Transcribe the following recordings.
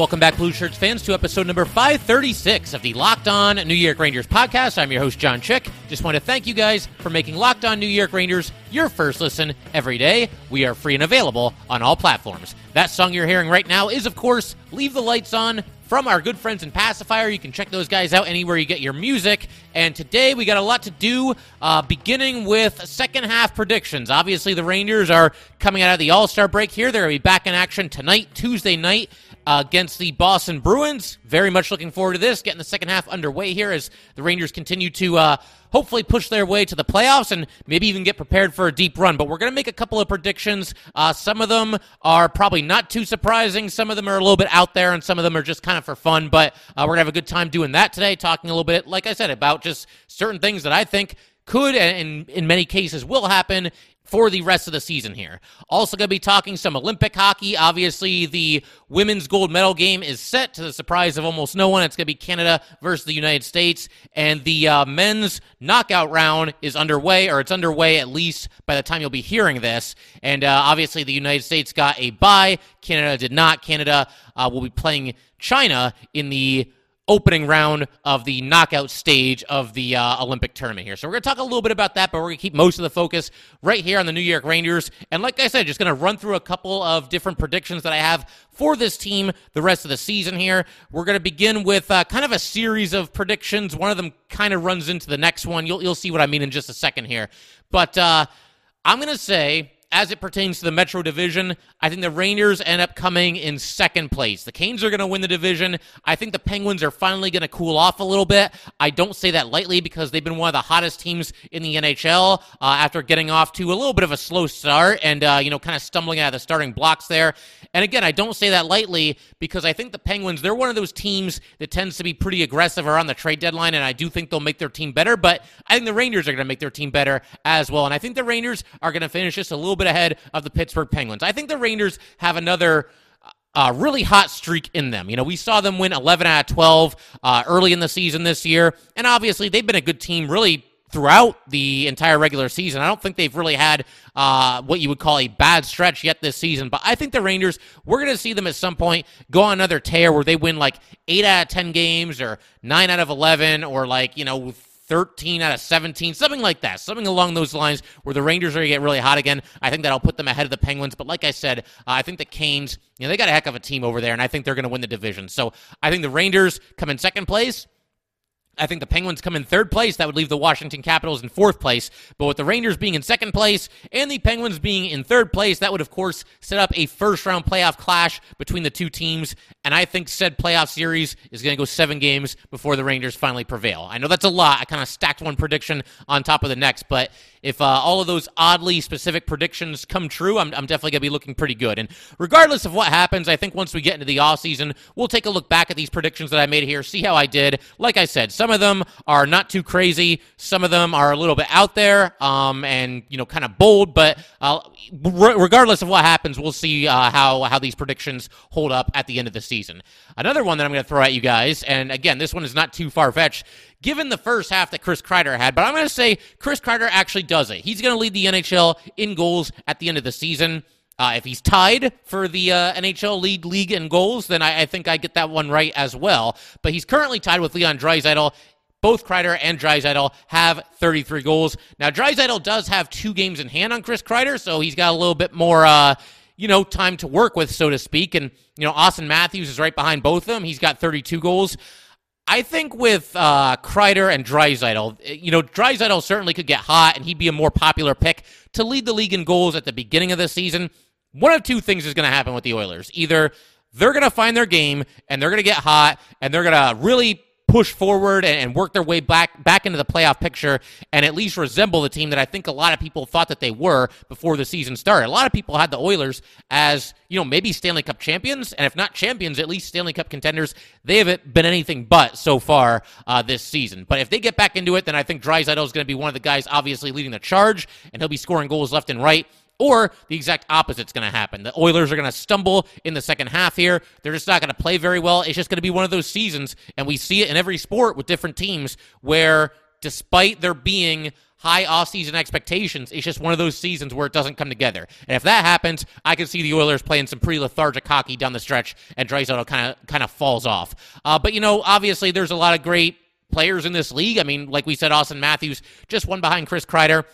Welcome back, Blue Shirts fans, to episode number 536 of the Locked On New York Rangers podcast. I'm your host, John Chick. Just want to thank you guys for making Locked On New York Rangers your first listen every day. We are free and available on all platforms. That song you're hearing right now is, of course, Leave the Lights On from our good friends in Pacifier. You can check those guys out anywhere you get your music. And today we got a lot to do, uh, beginning with second half predictions. Obviously, the Rangers are coming out of the All Star break here. They're going to be back in action tonight, Tuesday night against the Boston Bruins. Very much looking forward to this, getting the second half underway here as the Rangers continue to uh, hopefully push their way to the playoffs and maybe even get prepared for a deep run. But we're going to make a couple of predictions. Uh, some of them are probably not too surprising. Some of them are a little bit out there, and some of them are just kind of for fun. But uh, we're going to have a good time doing that today, talking a little bit, like I said, about just certain things that I think could and in many cases will happen for the rest of the season here. Also, going to be talking some Olympic hockey. Obviously, the women's gold medal game is set to the surprise of almost no one. It's going to be Canada versus the United States. And the uh, men's knockout round is underway, or it's underway at least by the time you'll be hearing this. And uh, obviously, the United States got a bye. Canada did not. Canada uh, will be playing China in the opening round of the knockout stage of the uh, Olympic tournament here. So we're going to talk a little bit about that, but we're going to keep most of the focus right here on the New York Rangers. And like I said, just going to run through a couple of different predictions that I have for this team the rest of the season here. We're going to begin with uh, kind of a series of predictions. One of them kind of runs into the next one. You'll, you'll see what I mean in just a second here. But uh, I'm going to say as it pertains to the Metro Division, I think the Rangers end up coming in second place. The Canes are going to win the division. I think the Penguins are finally going to cool off a little bit. I don't say that lightly because they've been one of the hottest teams in the NHL uh, after getting off to a little bit of a slow start and, uh, you know, kind of stumbling out of the starting blocks there. And again, I don't say that lightly because I think the Penguins, they're one of those teams that tends to be pretty aggressive around the trade deadline, and I do think they'll make their team better, but I think the Rangers are going to make their team better as well. And I think the Rangers are going to finish just a little bit ahead of the Pittsburgh Penguins. I think the Rangers have another uh, really hot streak in them. You know, we saw them win 11 out of 12 uh, early in the season this year, and obviously they've been a good team really throughout the entire regular season. I don't think they've really had uh, what you would call a bad stretch yet this season, but I think the Rangers, we're going to see them at some point go on another tear where they win like 8 out of 10 games or 9 out of 11 or like, you know, 13 out of 17, something like that, something along those lines where the Rangers are going to get really hot again. I think that'll put them ahead of the Penguins. But like I said, uh, I think the Canes, you know, they got a heck of a team over there, and I think they're going to win the division. So I think the Rangers come in second place. I think the Penguins come in third place. That would leave the Washington Capitals in fourth place. But with the Rangers being in second place and the Penguins being in third place, that would, of course, set up a first round playoff clash between the two teams. And I think said playoff series is going to go seven games before the Rangers finally prevail. I know that's a lot. I kind of stacked one prediction on top of the next, but if uh, all of those oddly specific predictions come true, I'm, I'm definitely going to be looking pretty good. And regardless of what happens, I think once we get into the off season, we'll take a look back at these predictions that I made here, see how I did. Like I said, some of them are not too crazy, some of them are a little bit out there um, and you know kind of bold. But uh, re- regardless of what happens, we'll see uh, how how these predictions hold up at the end of the season. Another one that I'm going to throw at you guys, and again, this one is not too far fetched given the first half that Chris Kreider had, but I'm going to say Chris Kreider actually does it. He's going to lead the NHL in goals at the end of the season. Uh, if he's tied for the uh, NHL lead league in goals, then I, I, think I get that one right as well. But he's currently tied with Leon Draisaitl. Both Kreider and Draisaitl have 33 goals. Now, Draisaitl does have two games in hand on Chris Kreider, so he's got a little bit more, uh, you know, time to work with, so to speak. And, you know, Auston Matthews is right behind both of them. He's got 32 goals. I think with uh, Kreider and Draisaitl, you know, Draisaitl certainly could get hot, and he'd be a more popular pick to lead the league in goals at the beginning of the season. One of two things is going to happen with the Oilers: either they're going to find their game and they're going to get hot and they're going to really push forward and, work their way back back into the playoff picture and at least resemble the team that I think a lot of people thought that they were before the season started. A lot of people had the Oilers as you know maybe Stanley Cup champions, and if not champions, at least Stanley Cup contenders. They haven't been anything but so far uh, this season. But if they get back into it, then I think Draisaitl is going to be one of the guys obviously leading the charge, and he'll be scoring goals left and right. Or the exact opposite's going to happen. The Oilers are going to stumble in the second half here. They're just not going to play very well. It's just going to be one of those seasons, and we see it in every sport with different teams where, despite there being high offseason expectations, it's just one of those seasons where it doesn't come together. And if that happens, I can see the Oilers playing some pretty lethargic hockey down the stretch, and Draisaitl kind of kind of falls off. Uh, but you know, obviously, there's a lot of great players in this league. I mean, like we said, Auston Matthews just one behind Chris Kreider.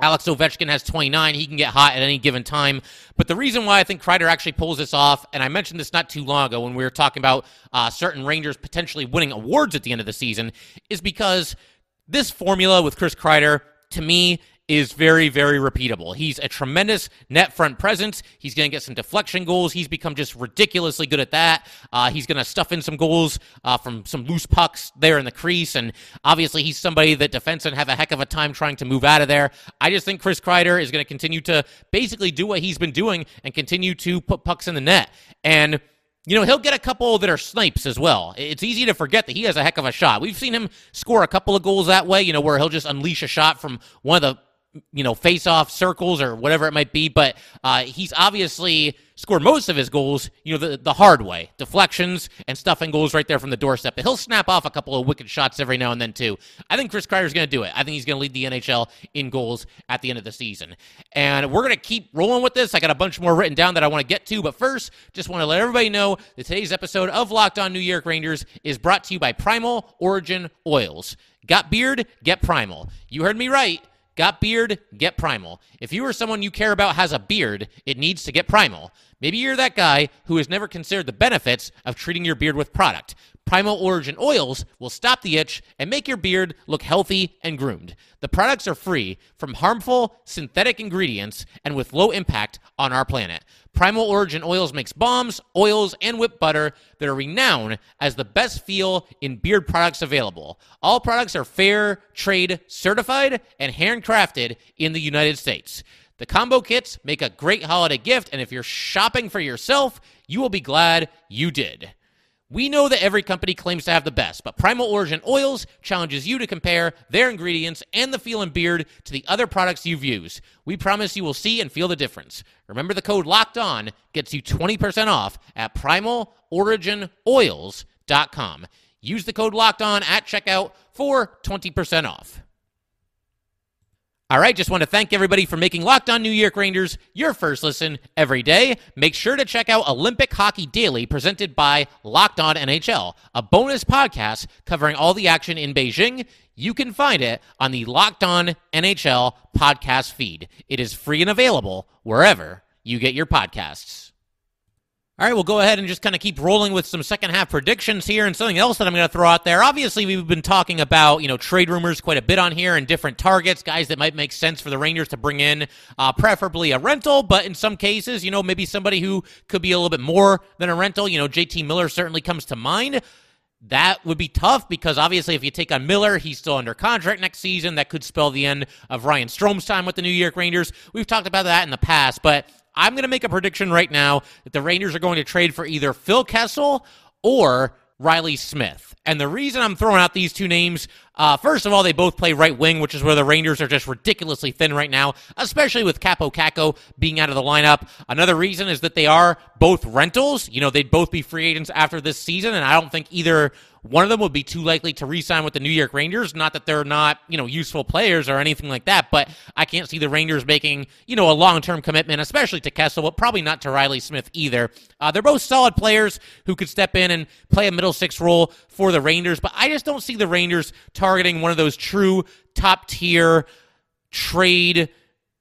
Alex Ovechkin has 29. He can get hot at any given time. But the reason why I think Kreider actually pulls this off, and I mentioned this not too long ago when we were talking about uh, certain Rangers potentially winning awards at the end of the season, is because this formula with Chris Kreider, to me, is very, very repeatable. He's a tremendous net front presence. He's going to get some deflection goals. He's become just ridiculously good at that. Uh, he's going to stuff in some goals uh, from some loose pucks there in the crease. And obviously, he's somebody that defensemen have a heck of a time trying to move out of there. I just think Chris Kreider is going to continue to basically do what he's been doing and continue to put pucks in the net. And you know, he'll get a couple that are snipes as well. It's easy to forget that he has a heck of a shot. We've seen him score a couple of goals that way, you know, where he'll just unleash a shot from one of the you know, face off circles or whatever it might be. But uh, he's obviously scored most of his goals, you know, the, the hard way deflections and stuffing goals right there from the doorstep. But he'll snap off a couple of wicked shots every now and then, too. I think Chris Kreider's going to do it. I think he's going to lead the NHL in goals at the end of the season. And we're going to keep rolling with this. I got a bunch more written down that I want to get to. But first, just want to let everybody know that today's episode of Locked On New York Rangers is brought to you by Primal Origin Oils. Got beard? Get Primal. You heard me right. Got beard? Get Primal. If you or someone you care about has a beard, it needs to get Primal. Maybe you're that guy who has never considered the benefits of treating your beard with product. Primal Origin oils will stop the itch and make your beard look healthy and groomed. The products are free from harmful synthetic ingredients and with low impact on our planet. Primal Origin Oils makes balms, oils, and whipped butter that are renowned as the best feel in beard products available. All products are fair trade certified and handcrafted in the United States. The combo kits make a great holiday gift, and if you're shopping for yourself, you will be glad you did. We know that every company claims to have the best, but Primal Origin Oils challenges you to compare their ingredients and the feel and beard to the other products you've used. We promise you will see and feel the difference. Remember the code LOCKED ON gets you 20% off at primaloriginoils.com. Use the code LOCKED ON at checkout for 20% off. All right, just want to thank everybody for making Locked On New York Rangers your first listen every day. Make sure to check out Olympic Hockey Daily presented by Locked On NHL, a bonus podcast covering all the action in Beijing. You can find it on the Locked On NHL podcast feed. It is free and available wherever you get your podcasts. All right, we'll go ahead and just kind of keep rolling with some second half predictions here and something else that I'm going to throw out there. Obviously, we've been talking about, you know, trade rumors quite a bit on here and different targets, guys that might make sense for the Rangers to bring in, uh, preferably a rental, but in some cases, you know, maybe somebody who could be a little bit more than a rental. You know, JT Miller certainly comes to mind. That would be tough because obviously, if you take on Miller, he's still under contract next season. That could spell the end of Ryan Strome's time with the New York Rangers. We've talked about that in the past, but I'm going to make a prediction right now that the Rangers are going to trade for either Phil Kessel or Reilly Smith. And the reason I'm throwing out these two names, uh, first of all, they both play right wing, which is where the Rangers are just ridiculously thin right now, especially with Kaapo Kakko being out of the lineup. Another reason is that they are both rentals. You know, they'd both be free agents after this season, and I don't think either one of them would be too likely to re-sign with the New York Rangers. Not that they're not, you know, useful players or anything like that, but I can't see the Rangers making, you know, a long-term commitment, especially to Kessel, but probably not to Reilly Smith either. Uh, they're both solid players who could step in and play a middle six role for the Rangers, but I just don't see the Rangers targeting one of those true top-tier trade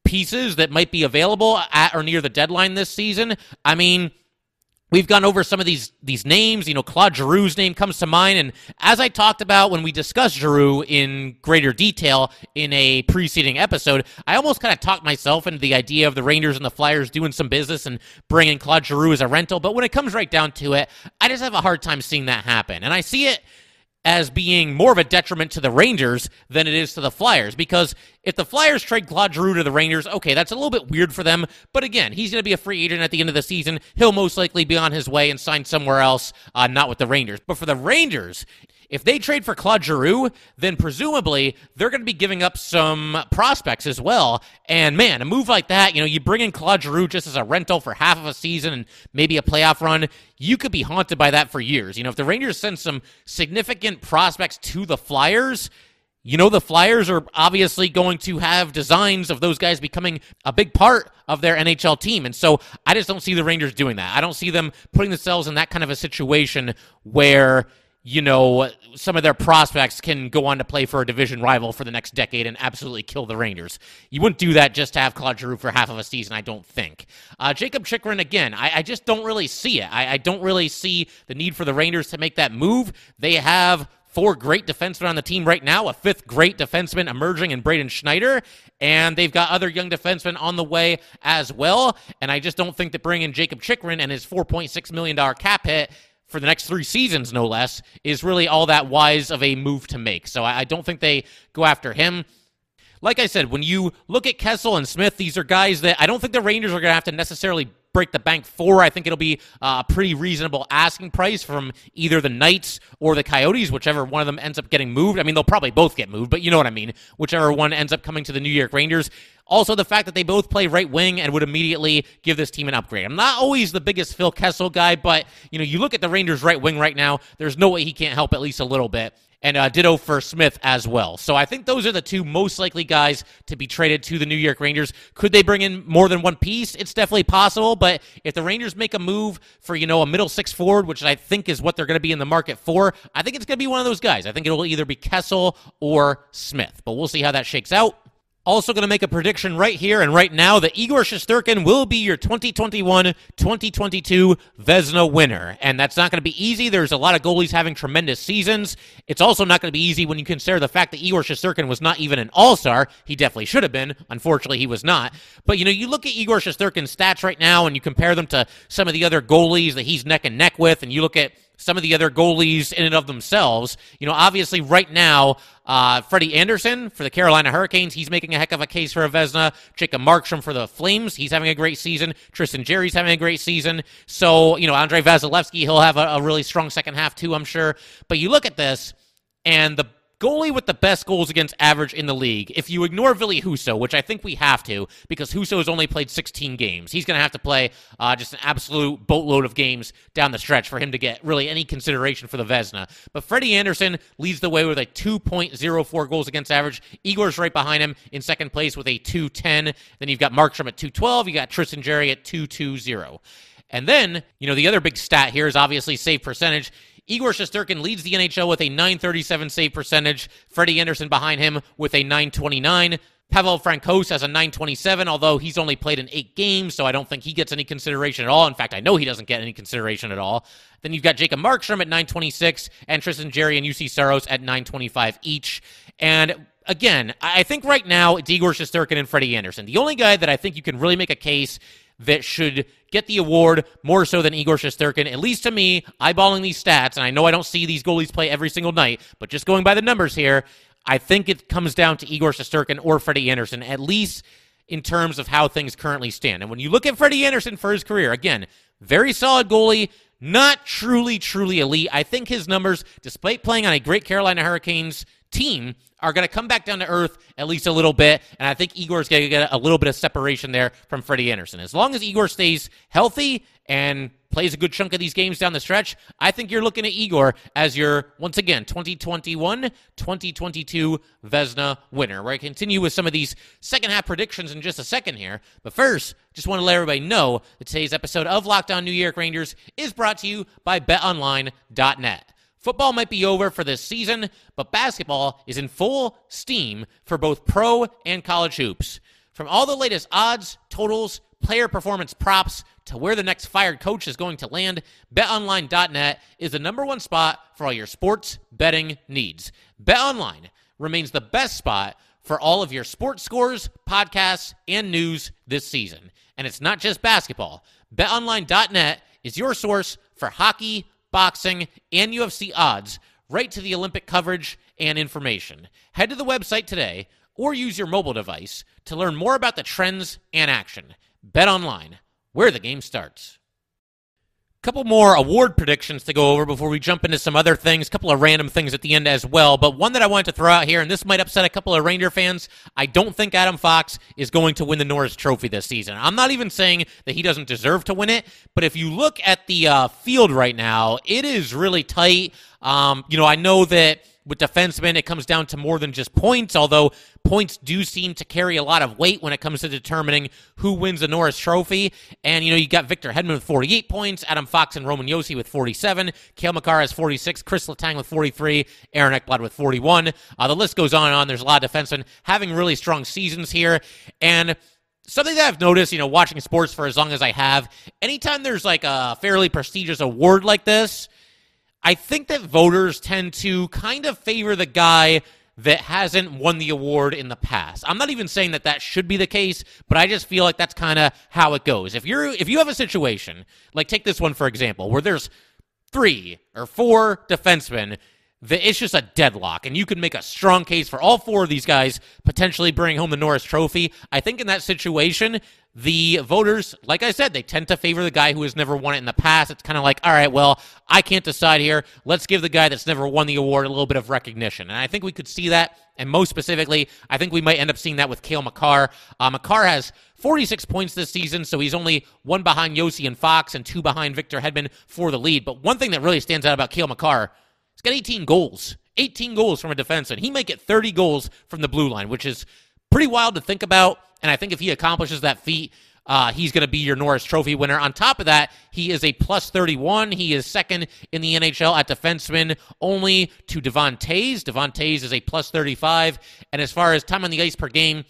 pieces that might be available at or near the deadline this season. I mean, We've gone over some of these these names. You know, Claude Giroux's name comes to mind, and as I talked about when we discussed Giroux in greater detail in a preceding episode, I almost kind of talked myself into the idea of the Rangers and the Flyers doing some business and bringing Claude Giroux as a rental. But when it comes right down to it, I just have a hard time seeing that happen, and I see it as being more of a detriment to the Rangers than it is to the Flyers. Because if the Flyers trade Claude Giroux to the Rangers, okay, that's a little bit weird for them. But again, he's going to be a free agent at the end of the season. He'll most likely be on his way and sign somewhere else, uh, not with the Rangers. But for the Rangers, if they trade for Claude Giroux, then presumably they're going to be giving up some prospects as well. And man, a move like that, you know, you bring in Claude Giroux just as a rental for half of a season and maybe a playoff run, you could be haunted by that for years. You know, if the Rangers send some significant prospects to the Flyers, you know, the Flyers are obviously going to have designs of those guys becoming a big part of their NHL team. And so I just don't see the Rangers doing that. I don't see them putting themselves in that kind of a situation where you know, some of their prospects can go on to play for a division rival for the next decade and absolutely kill the Rangers. You wouldn't do that just to have Claude Giroux for half of a season, I don't think. Uh, Jakob Chychrun, again, I, I, just don't really see it. I, I don't really see the need for the Rangers to make that move. They have four great defensemen on the team right now, a fifth great defenseman emerging in Braden Schneider, and they've got other young defensemen on the way as well. And I just don't think that bringing Jakob Chychrun and his $4.6 million cap hit for the next three seasons, no less, is really all that wise of a move to make. So I, I don't think they go after him. Like I said, when you look at Kessel and Smith, these are guys that I don't think the Rangers are going to have to necessarily break the bank for. I think it'll be a pretty reasonable asking price from either the Knights or the Coyotes, whichever one of them ends up getting moved. I mean, they'll probably both get moved, but you know what I mean. Whichever one ends up coming to the New York Rangers. Also, the fact that they both play right wing and would immediately give this team an upgrade. I'm not always the biggest Phil Kessel guy, but you know, you look at the Rangers right wing right now. There's no way he can't help at least a little bit and uh, ditto for Smith as well. So I think those are the two most likely guys to be traded to the New York Rangers. Could they bring in more than one piece? It's definitely possible, but if the Rangers make a move for, you know, a middle six forward, which I think is what they're going to be in the market for, I think it's going to be one of those guys. I think it'll either be Kessel or Smith, but we'll see how that shakes out. Also, going to make a prediction right here and right now that Igor Shesterkin will be your 2021 2022 Vezina winner. And that's not going to be easy. There's a lot of goalies having tremendous seasons. It's also not going to be easy when you consider the fact that Igor Shesterkin was not even an all star. He definitely should have been. Unfortunately, he was not. But, you know, you look at Igor Shesterkin's stats right now and you compare them to some of the other goalies that he's neck and neck with, and you look at some of the other goalies in and of themselves. You know, obviously, right now, uh, Freddie Andersen for the Carolina Hurricanes, he's making a heck of a case for a Vezina. Jacob Markstrom for the Flames, he's having a great season. Tristan Jarry's having a great season. So, you know, Andre Vasilevskiy, he'll have a, a really strong second half too, I'm sure. But you look at this, and the goalie with the best goals against average in the league, if you ignore Ville Husso, which I think we have to, because Husso has only played 16 games, he's going to have to play uh, just an absolute boatload of games down the stretch for him to get really any consideration for the Vezina. But Freddie Andersen leads the way with a 2.04 goals against average. Igor's right behind him in second place with a 210. Then you've got Markstrom at 212. You got Tristan Jarry at 220. And then, you know, the other big stat here is obviously save percentage. Igor Shesterkin leads the NHL with a 937 save percentage. Freddie Andersen behind him with a 929. Pavel Francouz has a 927, although he's only played in eight games, so I don't think he gets any consideration at all. In fact, I know he doesn't get any consideration at all. Then you've got Jacob Markstrom at 926, and Tristan Jarry and Juuse Saros at 925 each. And again, I think right now it's Igor Shesterkin and Freddie Andersen. The only guy that I think you can really make a case that should get the award more so than Igor Shesterkin. At least to me, eyeballing these stats, and I know I don't see these goalies play every single night, but just going by the numbers here, I think it comes down to Igor Shesterkin or Freddie Andersen, at least in terms of how things currently stand. And when you look at Freddie Andersen for his career, again, very solid goalie, not truly, truly elite. I think his numbers, despite playing on a great Carolina Hurricanes team are going to come back down to earth at least a little bit. And I think Igor's going to get a little bit of separation there from Freddie Andersen. As long as Igor stays healthy and plays a good chunk of these games down the stretch, I think you're looking at Igor as your, once again, 2021 2022 Vezina winner. Where I continue with some of these second half predictions in just a second here. But first, just want to let everybody know that today's episode of Locked On New York Rangers is brought to you by betonline.net. Football might be over for this season, but basketball is in full steam for both pro and college hoops. From all the latest odds, totals, player performance props to where the next fired coach is going to land, betonline.net is the number one spot for all your sports betting needs. BetOnline remains the best spot for all of your sports scores, podcasts, and news this season. And it's not just basketball. BetOnline.net is your source for hockey, boxing, and UFC odds right to the Olympic coverage and information. Head to the website today or use your mobile device to learn more about the trends and action. Bet online, where the game starts couple more award predictions to go over before we jump into some other things, a couple of random things at the end as well. But one that I wanted to throw out here, and this might upset a couple of Ranger fans, I don't think Adam Fox is going to win the Norris Trophy this season. I'm not even saying that he doesn't deserve to win it, but if you look at the uh, field right now, it is really tight. Um, you know, I know that with defensemen, it comes down to more than just points, although points do seem to carry a lot of weight when it comes to determining who wins the Norris Trophy. And, you know, you got Victor Hedman with 48 points, Adam Fox and Roman Josi with 47, Cale Makar has 46, Chris Letang with 43, Aaron Ekblad with 41. Uh, the list goes on and on. There's a lot of defensemen having really strong seasons here. And something that I've noticed, you know, watching sports for as long as I have, anytime there's like a fairly prestigious award like this, I think that voters tend to kind of favor the guy that hasn't won the award in the past. I'm not even saying that that should be the case, but I just feel like that's kind of how it goes. If you're if you have a situation, like take this one for example, where there's three or four defensemen that it's just a deadlock, and you can make a strong case for all four of these guys potentially bringing home the Norris Trophy. I think in that situation, the voters, like I said, they tend to favor the guy who has never won it in the past. It's kind of like, all right, well, I can't decide here. Let's give the guy that's never won the award a little bit of recognition. And I think we could see that. And most specifically, I think we might end up seeing that with Cale Makar. Uh, Makar has 46 points this season, so he's only one behind Josi and Fox and two behind Victor Hedman for the lead. But one thing that really stands out about Cale Makar, he's got 18 goals. 18 goals from a defense, and he might get 30 goals from the blue line, which is pretty wild to think about. And I think if he accomplishes that feat, uh, he's going to be your Norris Trophy winner. On top of that, he is a plus 31. He is second in the NHL at defenseman, only to Devon Toews. Devon Toews is a plus 35. And as far as time on the ice per game,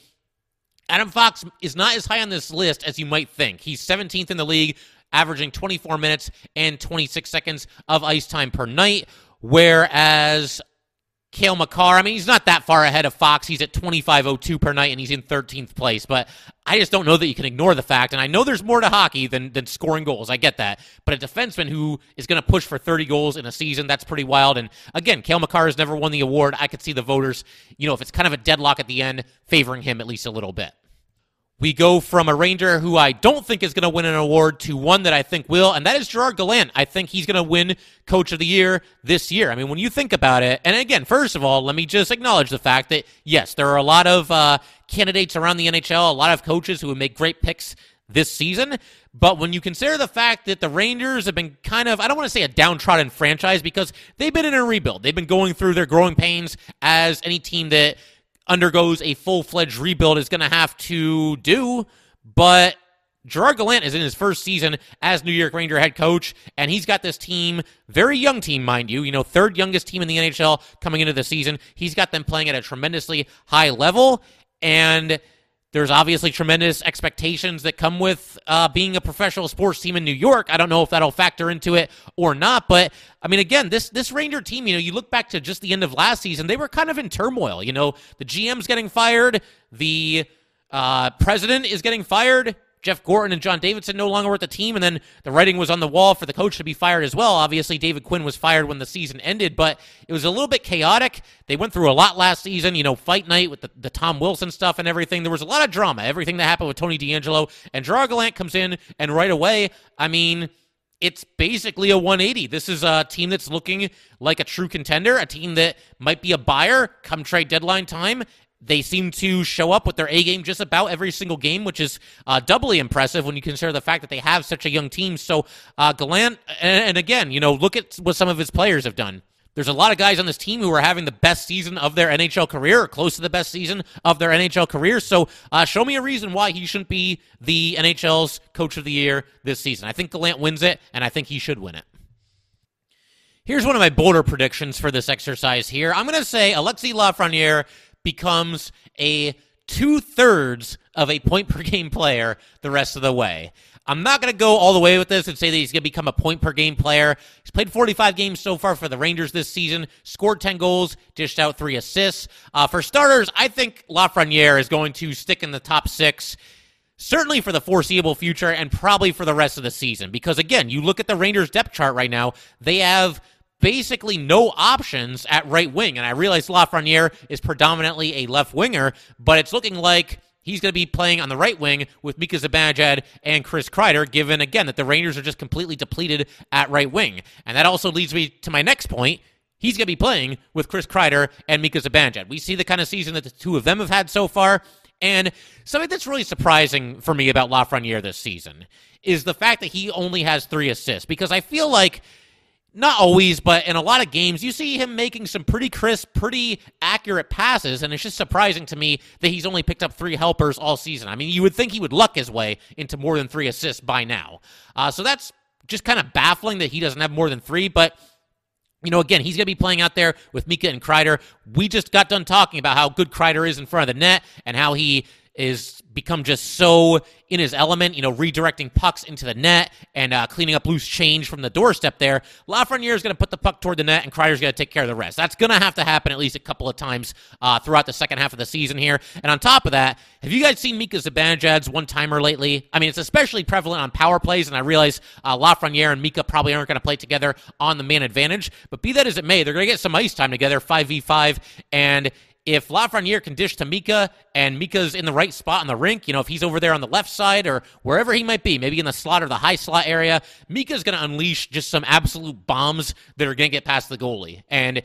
Adam Fox is not as high on this list as you might think. He's 17th in the league, averaging 24 minutes and 26 seconds of ice time per night. Whereas Cale Makar. I mean, he's not that far ahead of Fox. He's at 25.02 per night, and he's in 13th place. But I just don't know that you can ignore the fact. And I know there's more to hockey than, than scoring goals. I get that. But a defenseman who is going to push for 30 goals in a season, that's pretty wild. And again, Cale Makar has never won the award. I could see the voters, you know, if it's kind of a deadlock at the end, favoring him at least a little bit. We go from a Ranger who I don't think is going to win an award to one that I think will, and that is Gerard Gallant. I think he's going to win Coach of the Year this year. I mean, when you think about it, and again, first of all, let me just acknowledge the fact that, yes, there are a lot of uh, candidates around the NHL, a lot of coaches who would make great picks this season. But when you consider the fact that the Rangers have been kind of, I don't want to say a downtrodden franchise because they've been in a rebuild. They've been going through their growing pains as any team that undergoes a full fledged rebuild is going to have to do. But Gerard Gallant is in his first season as New York Ranger head coach, and he's got this team, very young team, mind you, you know, third youngest team in the NHL coming into the season. He's got them playing at a tremendously high level, and there's obviously tremendous expectations that come with uh, being a professional sports team in New York. I don't know if that'll factor into it or not, but I mean, again, this this Ranger team, you know, you look back to just the end of last season, they were kind of in turmoil. You know, the GM's getting fired, the uh, president is getting fired. Jeff Gorton and John Davidson no longer with the team, and then the writing was on the wall for the coach to be fired as well. Obviously, David Quinn was fired when the season ended, but it was a little bit chaotic. They went through a lot last season, you know, fight night with the, the Tom Wilson stuff and everything. There was a lot of drama, everything that happened with Tony DeAngelo, and Gerard Gallant comes in, and right away, I mean, it's basically a 180. This is a team that's looking like a true contender, a team that might be a buyer come trade deadline time, they seem to show up with their A game just about every single game, which is uh, doubly impressive when you consider the fact that they have such a young team. So, uh, Gallant, and, and again, you know, look at what some of his players have done. There's a lot of guys on this team who are having the best season of their NHL career, or close to the best season of their NHL career. So, uh, show me a reason why he shouldn't be the NHL's Coach of the Year this season. I think Gallant wins it, and I think he should win it. Here's one of my bolder predictions for this exercise here. I'm going to say Alexi Lafreniere becomes a two thirds of a point per game player the rest of the way. I'm not going to go all the way with this and say that he's going to become a point per game player. He's played 45 games so far for the Rangers this season, scored 10 goals, dished out three assists. Uh, for starters, I think Lafreniere is going to stick in the top six certainly for the foreseeable future and probably for the rest of the season. Because again, you look at the Rangers depth chart right now, they have basically no options at right wing. And I realize Lafreniere is predominantly a left winger, but it's looking like he's going to be playing on the right wing with Mika Zibanejad and Chris Kreider, given, again, that the Rangers are just completely depleted at right wing. And that also leads me to my next point. He's going to be playing with Chris Kreider and Mika Zibanejad. We see the kind of season that the two of them have had so far. And something that's really surprising for me about Lafreniere this season is the fact that he only has three assists because I feel like not always, but in a lot of games, you see him making some pretty crisp, pretty accurate passes, and it's just surprising to me that he's only picked up three helpers all season. I mean, you would think he would luck his way into more than three assists by now. Uh, so that's just kind of baffling that he doesn't have more than three, but. You know, again, he's going to be playing out there with Mika and Kreider. We just got done talking about how good Kreider is in front of the net and how he is become just so in his element, you know, redirecting pucks into the net and uh, cleaning up loose change from the doorstep there. Lafreniere is going to put the puck toward the net, and Kreider's going to take care of the rest. That's going to have to happen at least a couple of times uh, throughout the second half of the season here. And on top of that, have you guys seen Mika Zibanejad's one-timer lately? I mean, it's especially prevalent on power plays, and I realize uh, Lafreniere and Mika probably aren't going to play together on the man advantage, but be that as it may, they're going to get some ice time together, 5v5, and if Lafreniere can dish to Mika and Mika's in the right spot in the rink, you know, if he's over there on the left side or wherever he might be, maybe in the slot or the high slot area, Mika's going to unleash just some absolute bombs that are going to get past the goalie. And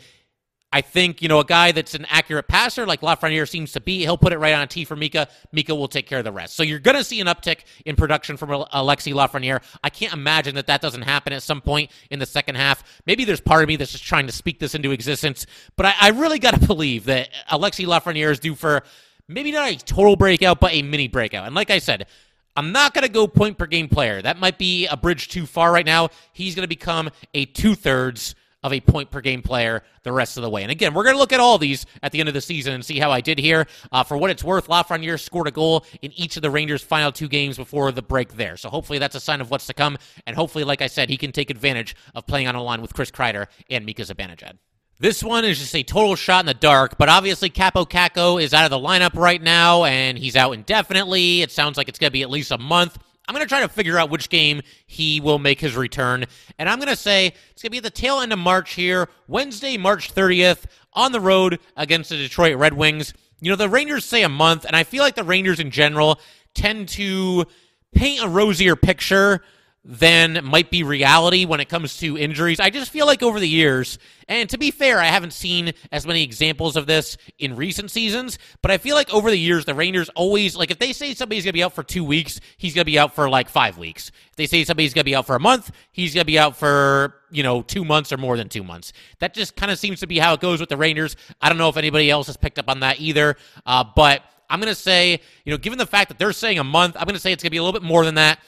I think, you know, a guy that's an accurate passer like Lafreniere seems to be, he'll put it right on a tee for Mika. Mika will take care of the rest. So you're going to see an uptick in production from Alexi Lafreniere. I can't imagine that that doesn't happen at some point in the second half. Maybe there's part of me that's just trying to speak this into existence, but I, I really got to believe that Alexi Lafreniere is due for maybe not a total breakout, but a mini breakout. And like I said, I'm not going to go point per game player. That might be a bridge too far right now. He's going to become a two thirds of a point per game player the rest of the way. And again, we're going to look at all these at the end of the season and see how I did here. Uh, for what it's worth, Lafreniere scored a goal in each of the Rangers' final two games before the break there. So hopefully that's a sign of what's to come. And hopefully, like I said, he can take advantage of playing on a line with Chris Kreider and Mika Zibanejad. This one is just a total shot in the dark, but obviously Kaapo Kakko is out of the lineup right now, and he's out indefinitely. It sounds like it's going to be at least a month. I'm going to try to figure out which game he will make his return. And I'm going to say it's going to be at the tail end of March here, Wednesday, March 30th, on the road against the Detroit Red Wings. You know, the Rangers say a month, and I feel like the Rangers in general tend to paint a rosier picture than might be reality when it comes to injuries. I just feel like over the years, and to be fair, I haven't seen as many examples of this in recent seasons, but I feel like over the years, the Rangers always, like, if they say somebody's going to be out for two weeks, he's going to be out for like five weeks. If they say somebody's going to be out for a month, he's going to be out for, you know, two months or more than two months. That just kind of seems to be how it goes with the Rangers. I don't know if anybody else has picked up on that either, uh, but I'm going to say, you know, given the fact that they're saying a month, I'm going to say it's going to be a little bit more than that.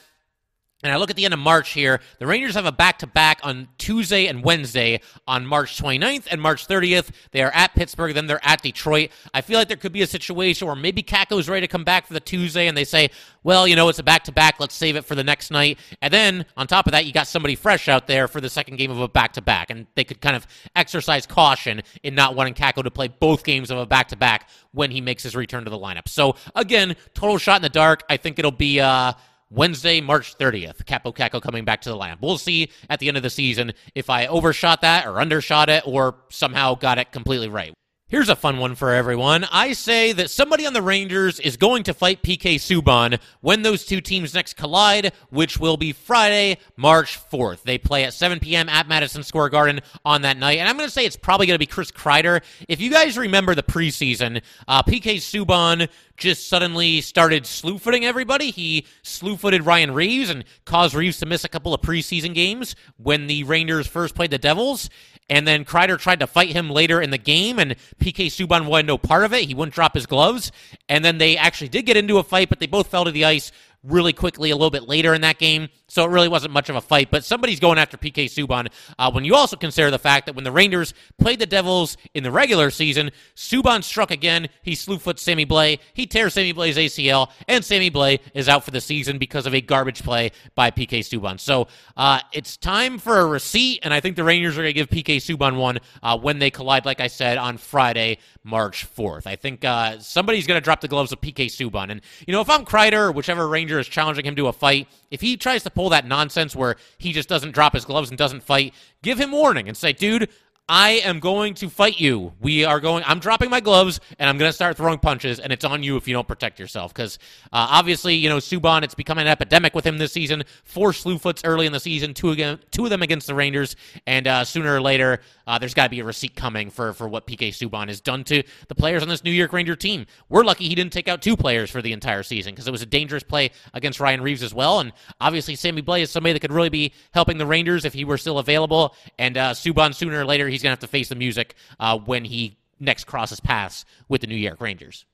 And I look at the end of March here. The Rangers have a back to back on Tuesday and Wednesday on March 29th and March 30th. They are at Pittsburgh, then they're at Detroit. I feel like there could be a situation where maybe Kakko's ready to come back for the Tuesday and they say, well, you know, it's a back to back. Let's save it for the next night. And then on top of that, you got somebody fresh out there for the second game of a back to back. And they could kind of exercise caution in not wanting Kakko to play both games of a back to back when he makes his return to the lineup. So again, total shot in the dark. I think it'll be, uh, Wednesday, March 30th. Kaapo Kakko coming back to the lineup. We'll see at the end of the season if I overshot that or undershot it or somehow got it completely right. Here's a fun one for everyone. I say that somebody on the Rangers is going to fight PK Subban when those two teams next collide, which will be Friday, March 4th. They play at 7 p.m. at Madison Square Garden on that night. And I'm going to say it's probably going to be Chris Kreider. If you guys remember the preseason, uh, PK Subban just suddenly started slew footing everybody. He slew footed Ryan Reaves and caused Reaves to miss a couple of preseason games when the Rangers first played the Devils. And then Kreider tried to fight him later in the game, and PK Subban wanted no part of it. He wouldn't drop his gloves. And then they actually did get into a fight, but they both fell to the ice really quickly a little bit later in that game. So it really wasn't much of a fight, but somebody's going after PK Subban. Uh, when you also consider the fact that when the Rangers played the Devils in the regular season, Subban struck again. He slew foot Sammy Blais. He tears Sammy Blais's ACL, and Sammy Blais is out for the season because of a garbage play by PK Subban. So uh, it's time for a receipt, and I think the Rangers are going to give PK Subban one uh, when they collide, like I said, on Friday, March 4th. I think uh, somebody's going to drop the gloves of PK Subban. And, you know, if I'm Kreider or whichever Ranger Is challenging him to a fight, if he tries to pull that nonsense where he just doesn't drop his gloves and doesn't fight, give him warning and say, dude, I am going to fight you. We are going. I'm dropping my gloves and I'm going to start throwing punches, and it's on you if you don't protect yourself. Because uh, obviously, you know, Subban, it's become an epidemic with him this season. Four slew foots early in the season, two again, two of them against the Rangers, and uh, sooner or later, uh, there's got to be a receipt coming for for what PK Subban has done to the players on this New York Ranger team. We're lucky he didn't take out two players for the entire season because it was a dangerous play against Ryan Reaves as well. And obviously, Sammy Blais is somebody that could really be helping the Rangers if he were still available. And uh, Subban, sooner or later, he's going to have to face the music uh, when he next crosses paths with the New York Rangers.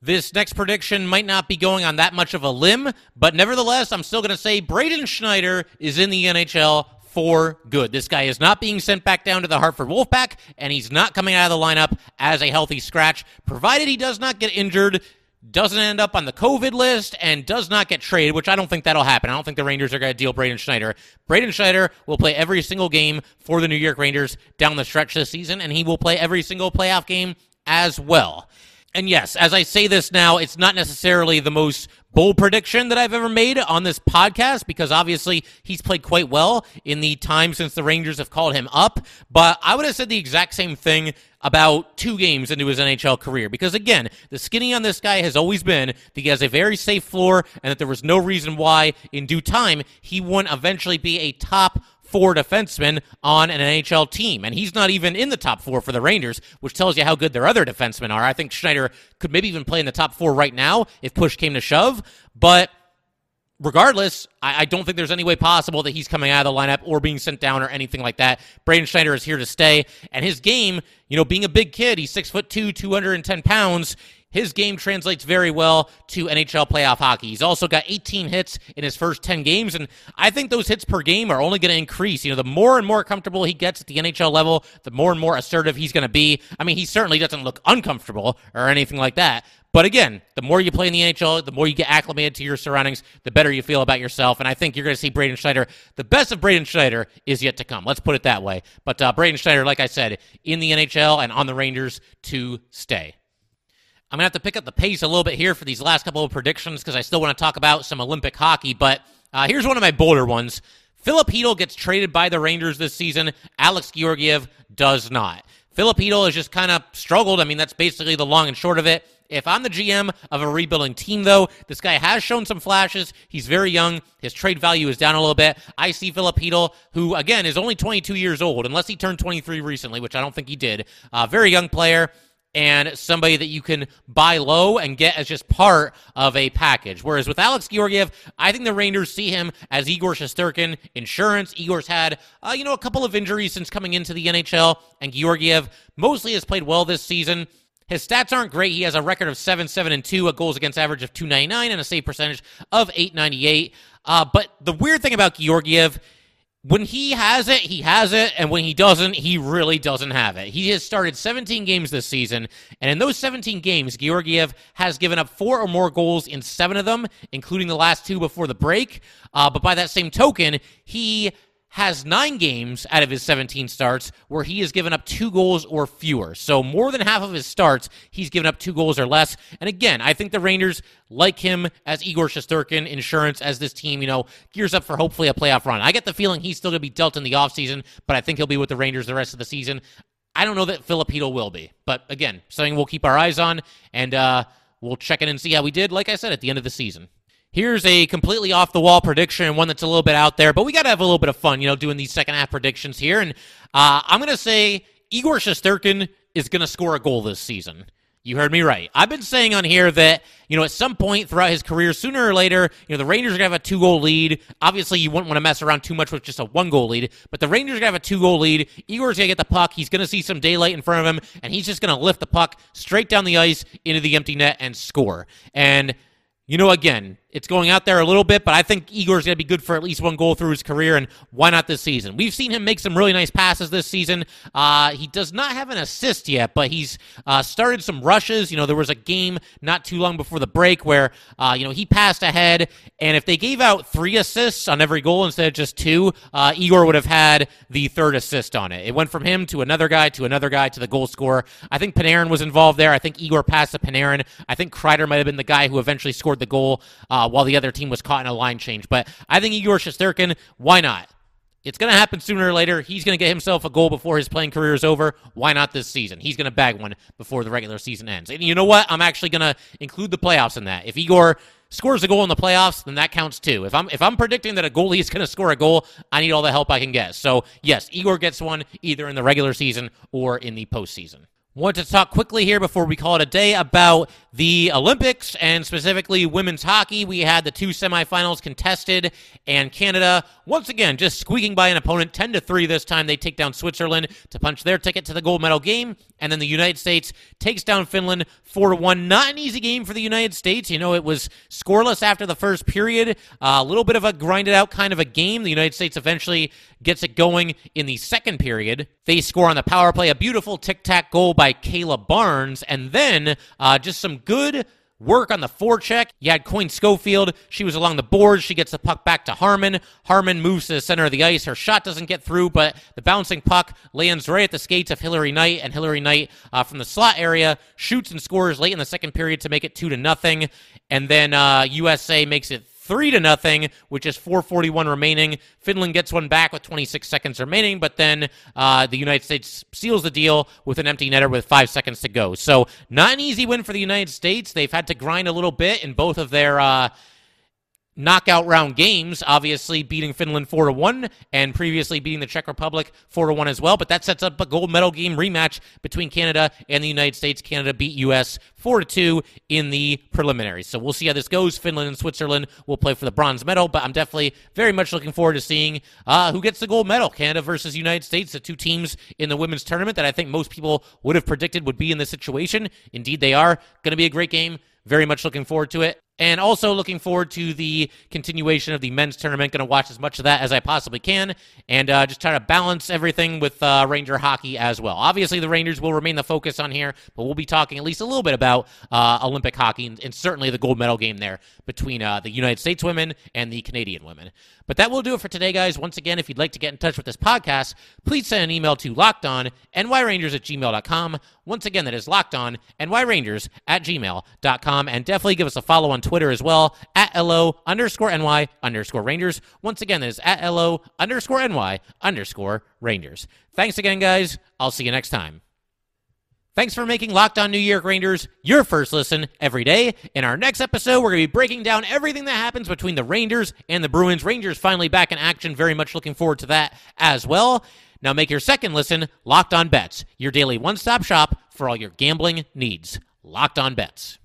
This next prediction might not be going on that much of a limb, but nevertheless, I'm still going to say Braden Schneider is in the NHL for good. This guy is not being sent back down to the Hartford Wolfpack, and he's not coming out of the lineup as a healthy scratch, provided he does not get injured, doesn't end up on the COVID list, and does not get traded, which I don't think that'll happen. I don't think the Rangers are going to deal Braden Schneider. Braden Schneider will play every single game for the New York Rangers down the stretch this season, and he will play every single playoff game as well. And yes, as I say this now, it's not necessarily the most bold prediction that I've ever made on this podcast because obviously he's played quite well in the time since the Rangers have called him up. But I would have said the exact same thing about two games into his NHL career. Because again, the skinny on this guy has always been that he has a very safe floor and that there was no reason why in due time he wouldn't eventually be a top four defensemen on an NHL team. And he's not even in the top four for the Rangers, which tells you how good their other defensemen are. I think Schneider could maybe even play in the top four right now if push came to shove. But regardless, I, I, don't think there's any way possible that he's coming out of the lineup or being sent down or anything like that. Braden Schneider is here to stay. And his game, you know, being a big kid, he's six foot two, 210 pounds his game translates very well to NHL playoff hockey. He's also got 18 hits in his first 10 games, and I think those hits per game are only going to increase. You know, the more and more comfortable he gets at the NHL level, the more and more assertive he's going to be. I mean, he certainly doesn't look uncomfortable or anything like that. But again, the more you play in the NHL, the more you get acclimated to your surroundings, the better you feel about yourself. And I think you're going to see Braden Schneider. The best of Braden Schneider is yet to come. Let's put it that way. But uh, Braden Schneider, like I said, in the NHL and on the Rangers to stay. I'm going to have to pick up the pace a little bit here for these last couple of predictions because I still want to talk about some Olympic hockey. But uh, here's one of my bolder ones. Filip Chytil gets traded by the Rangers this season. Alex Georgiev does not. Filip Chytil has just kind of struggled. I mean, that's basically the long and short of it. If I'm the GM of a rebuilding team, though, this guy has shown some flashes. He's very young. His trade value is down a little bit. I see Filip Chytil, who, again, is only 22 years old, unless he turned 23 recently, which I don't think he did. Uh, very young player and somebody that you can buy low and get as just part of a package. Whereas with Alex Georgiev, I think the Rangers see him as Igor Shesterkin insurance. Igor's had, uh, you know, a couple of injuries since coming into the NHL, and Georgiev mostly has played well this season. His stats aren't great. He has a record of 7 7 and 2, a goals against average of 299, and a save percentage of 898. Uh, but the weird thing about Georgiev when he has it, he has it, and when he doesn't, he really doesn't have it. He has started 17 games this season, and in those 17 games, Georgiev has given up four or more goals in seven of them, including the last two before the break. Uh, but by that same token, he has nine games out of his 17 starts where he has given up two goals or fewer. So more than half of his starts, he's given up two goals or less. And again, I think the Rangers like him as Igor Shesterkin insurance as this team, you know, gears up for hopefully a playoff run. I get the feeling he's still going to be dealt in the offseason, but I think he'll be with the Rangers the rest of the season. I don't know that Filip Chytil will be, but again, something we'll keep our eyes on and uh, we'll check in and see how we did, like I said, at the end of the season. Here's a completely off the wall prediction, one that's a little bit out there, but we got to have a little bit of fun, you know, doing these second half predictions here. And uh, I'm going to say Igor Shesterkin is going to score a goal this season. You heard me right. I've been saying on here that, you know, at some point throughout his career, sooner or later, you know, the Rangers are going to have a two goal lead. Obviously, you wouldn't want to mess around too much with just a one goal lead, but the Rangers are going to have a two goal lead. Igor's going to get the puck. He's going to see some daylight in front of him, and he's just going to lift the puck straight down the ice into the empty net and score. And, you know, again, it's going out there a little bit, but I think Igor's going to be good for at least one goal through his career, and why not this season? We've seen him make some really nice passes this season. Uh, he does not have an assist yet, but he's uh, started some rushes. You know, there was a game not too long before the break where, uh, you know, he passed ahead, and if they gave out three assists on every goal instead of just two, uh, Igor would have had the third assist on it. It went from him to another guy to another guy to the goal scorer. I think Panarin was involved there. I think Igor passed to Panarin. I think Kreider might have been the guy who eventually scored the goal. Uh, while the other team was caught in a line change. But I think Igor Shesterkin, why not? It's going to happen sooner or later. He's going to get himself a goal before his playing career is over. Why not this season? He's going to bag one before the regular season ends. And you know what? I'm actually going to include the playoffs in that. If Igor scores a goal in the playoffs, then that counts too. If I'm if I'm predicting that a goalie is going to score a goal, I need all the help I can get. So yes, Igor gets one either in the regular season or in the postseason. Want to talk quickly here before we call it a day about the Olympics and specifically women's hockey. We had the two semifinals contested, and Canada once again just squeaking by an opponent 10 to 3 this time. They take down Switzerland to punch their ticket to the gold medal game, and then the United States takes down Finland 4 1. Not an easy game for the United States. You know, it was scoreless after the first period, a little bit of a grinded out kind of a game. The United States eventually gets it going in the second period. They score on the power play, a beautiful tic tac goal by Cayla Barnes, and then uh, just some good work on the forecheck. You had Coyne Schofield. She was along the boards. She gets the puck back to Harmon. Harmon moves to the center of the ice. Her shot doesn't get through, but the bouncing puck lands right at the skates of Hilary Knight, and Hilary Knight uh, from the slot area shoots and scores late in the second period to make it two to nothing. And then uh, USA makes it three to nothing, which is 441 remaining. Finland gets one back with 26 seconds remaining, but then uh, the United States seals the deal with an empty netter with five seconds to go. So not an easy win for the United States. They've had to grind a little bit in both of their. Uh, knockout round games, obviously beating Finland 4 to 1 and previously beating the Czech Republic 4 to 1 as well, but that sets up a gold medal game rematch between Canada and the United States. Canada beat US 4 to 2 in the preliminaries. So we'll see how this goes. Finland and Switzerland will play for the bronze medal, but I'm definitely very much looking forward to seeing uh, who gets the gold medal. Canada versus United States, the two teams in the women's tournament that I think most people would have predicted would be in this situation. Indeed, they are. Going to be a great game. Very much looking forward to it. And also looking forward to the continuation of the men's tournament. Going to watch as much of that as I possibly can and uh, just try to balance everything with uh, Ranger hockey as well. Obviously, the Rangers will remain the focus on here, but we'll be talking at least a little bit about uh, Olympic hockey and, and, certainly the gold medal game there between uh, the United States women and the Canadian women. But that will do it for today, guys. Once again, if you'd like to get in touch with this podcast, please send an email to lockedonnyrangers at gmail.com. Once again, that is lockedonnyrangers at gmail.com. And definitely give us a follow on Twitter as well at LO underscore NY underscore Rangers. Once again, that is at LO underscore NY underscore Rangers. Thanks again, guys. I'll see you next time. Thanks for making Locked On New York Rangers your first listen every day. In our next episode, we're going to be breaking down everything that happens between the Rangers and the Bruins. Rangers finally back in action. Very much looking forward to that as well. Now make your second listen Locked On Bets, your daily one stop shop for all your gambling needs. Locked On Bets.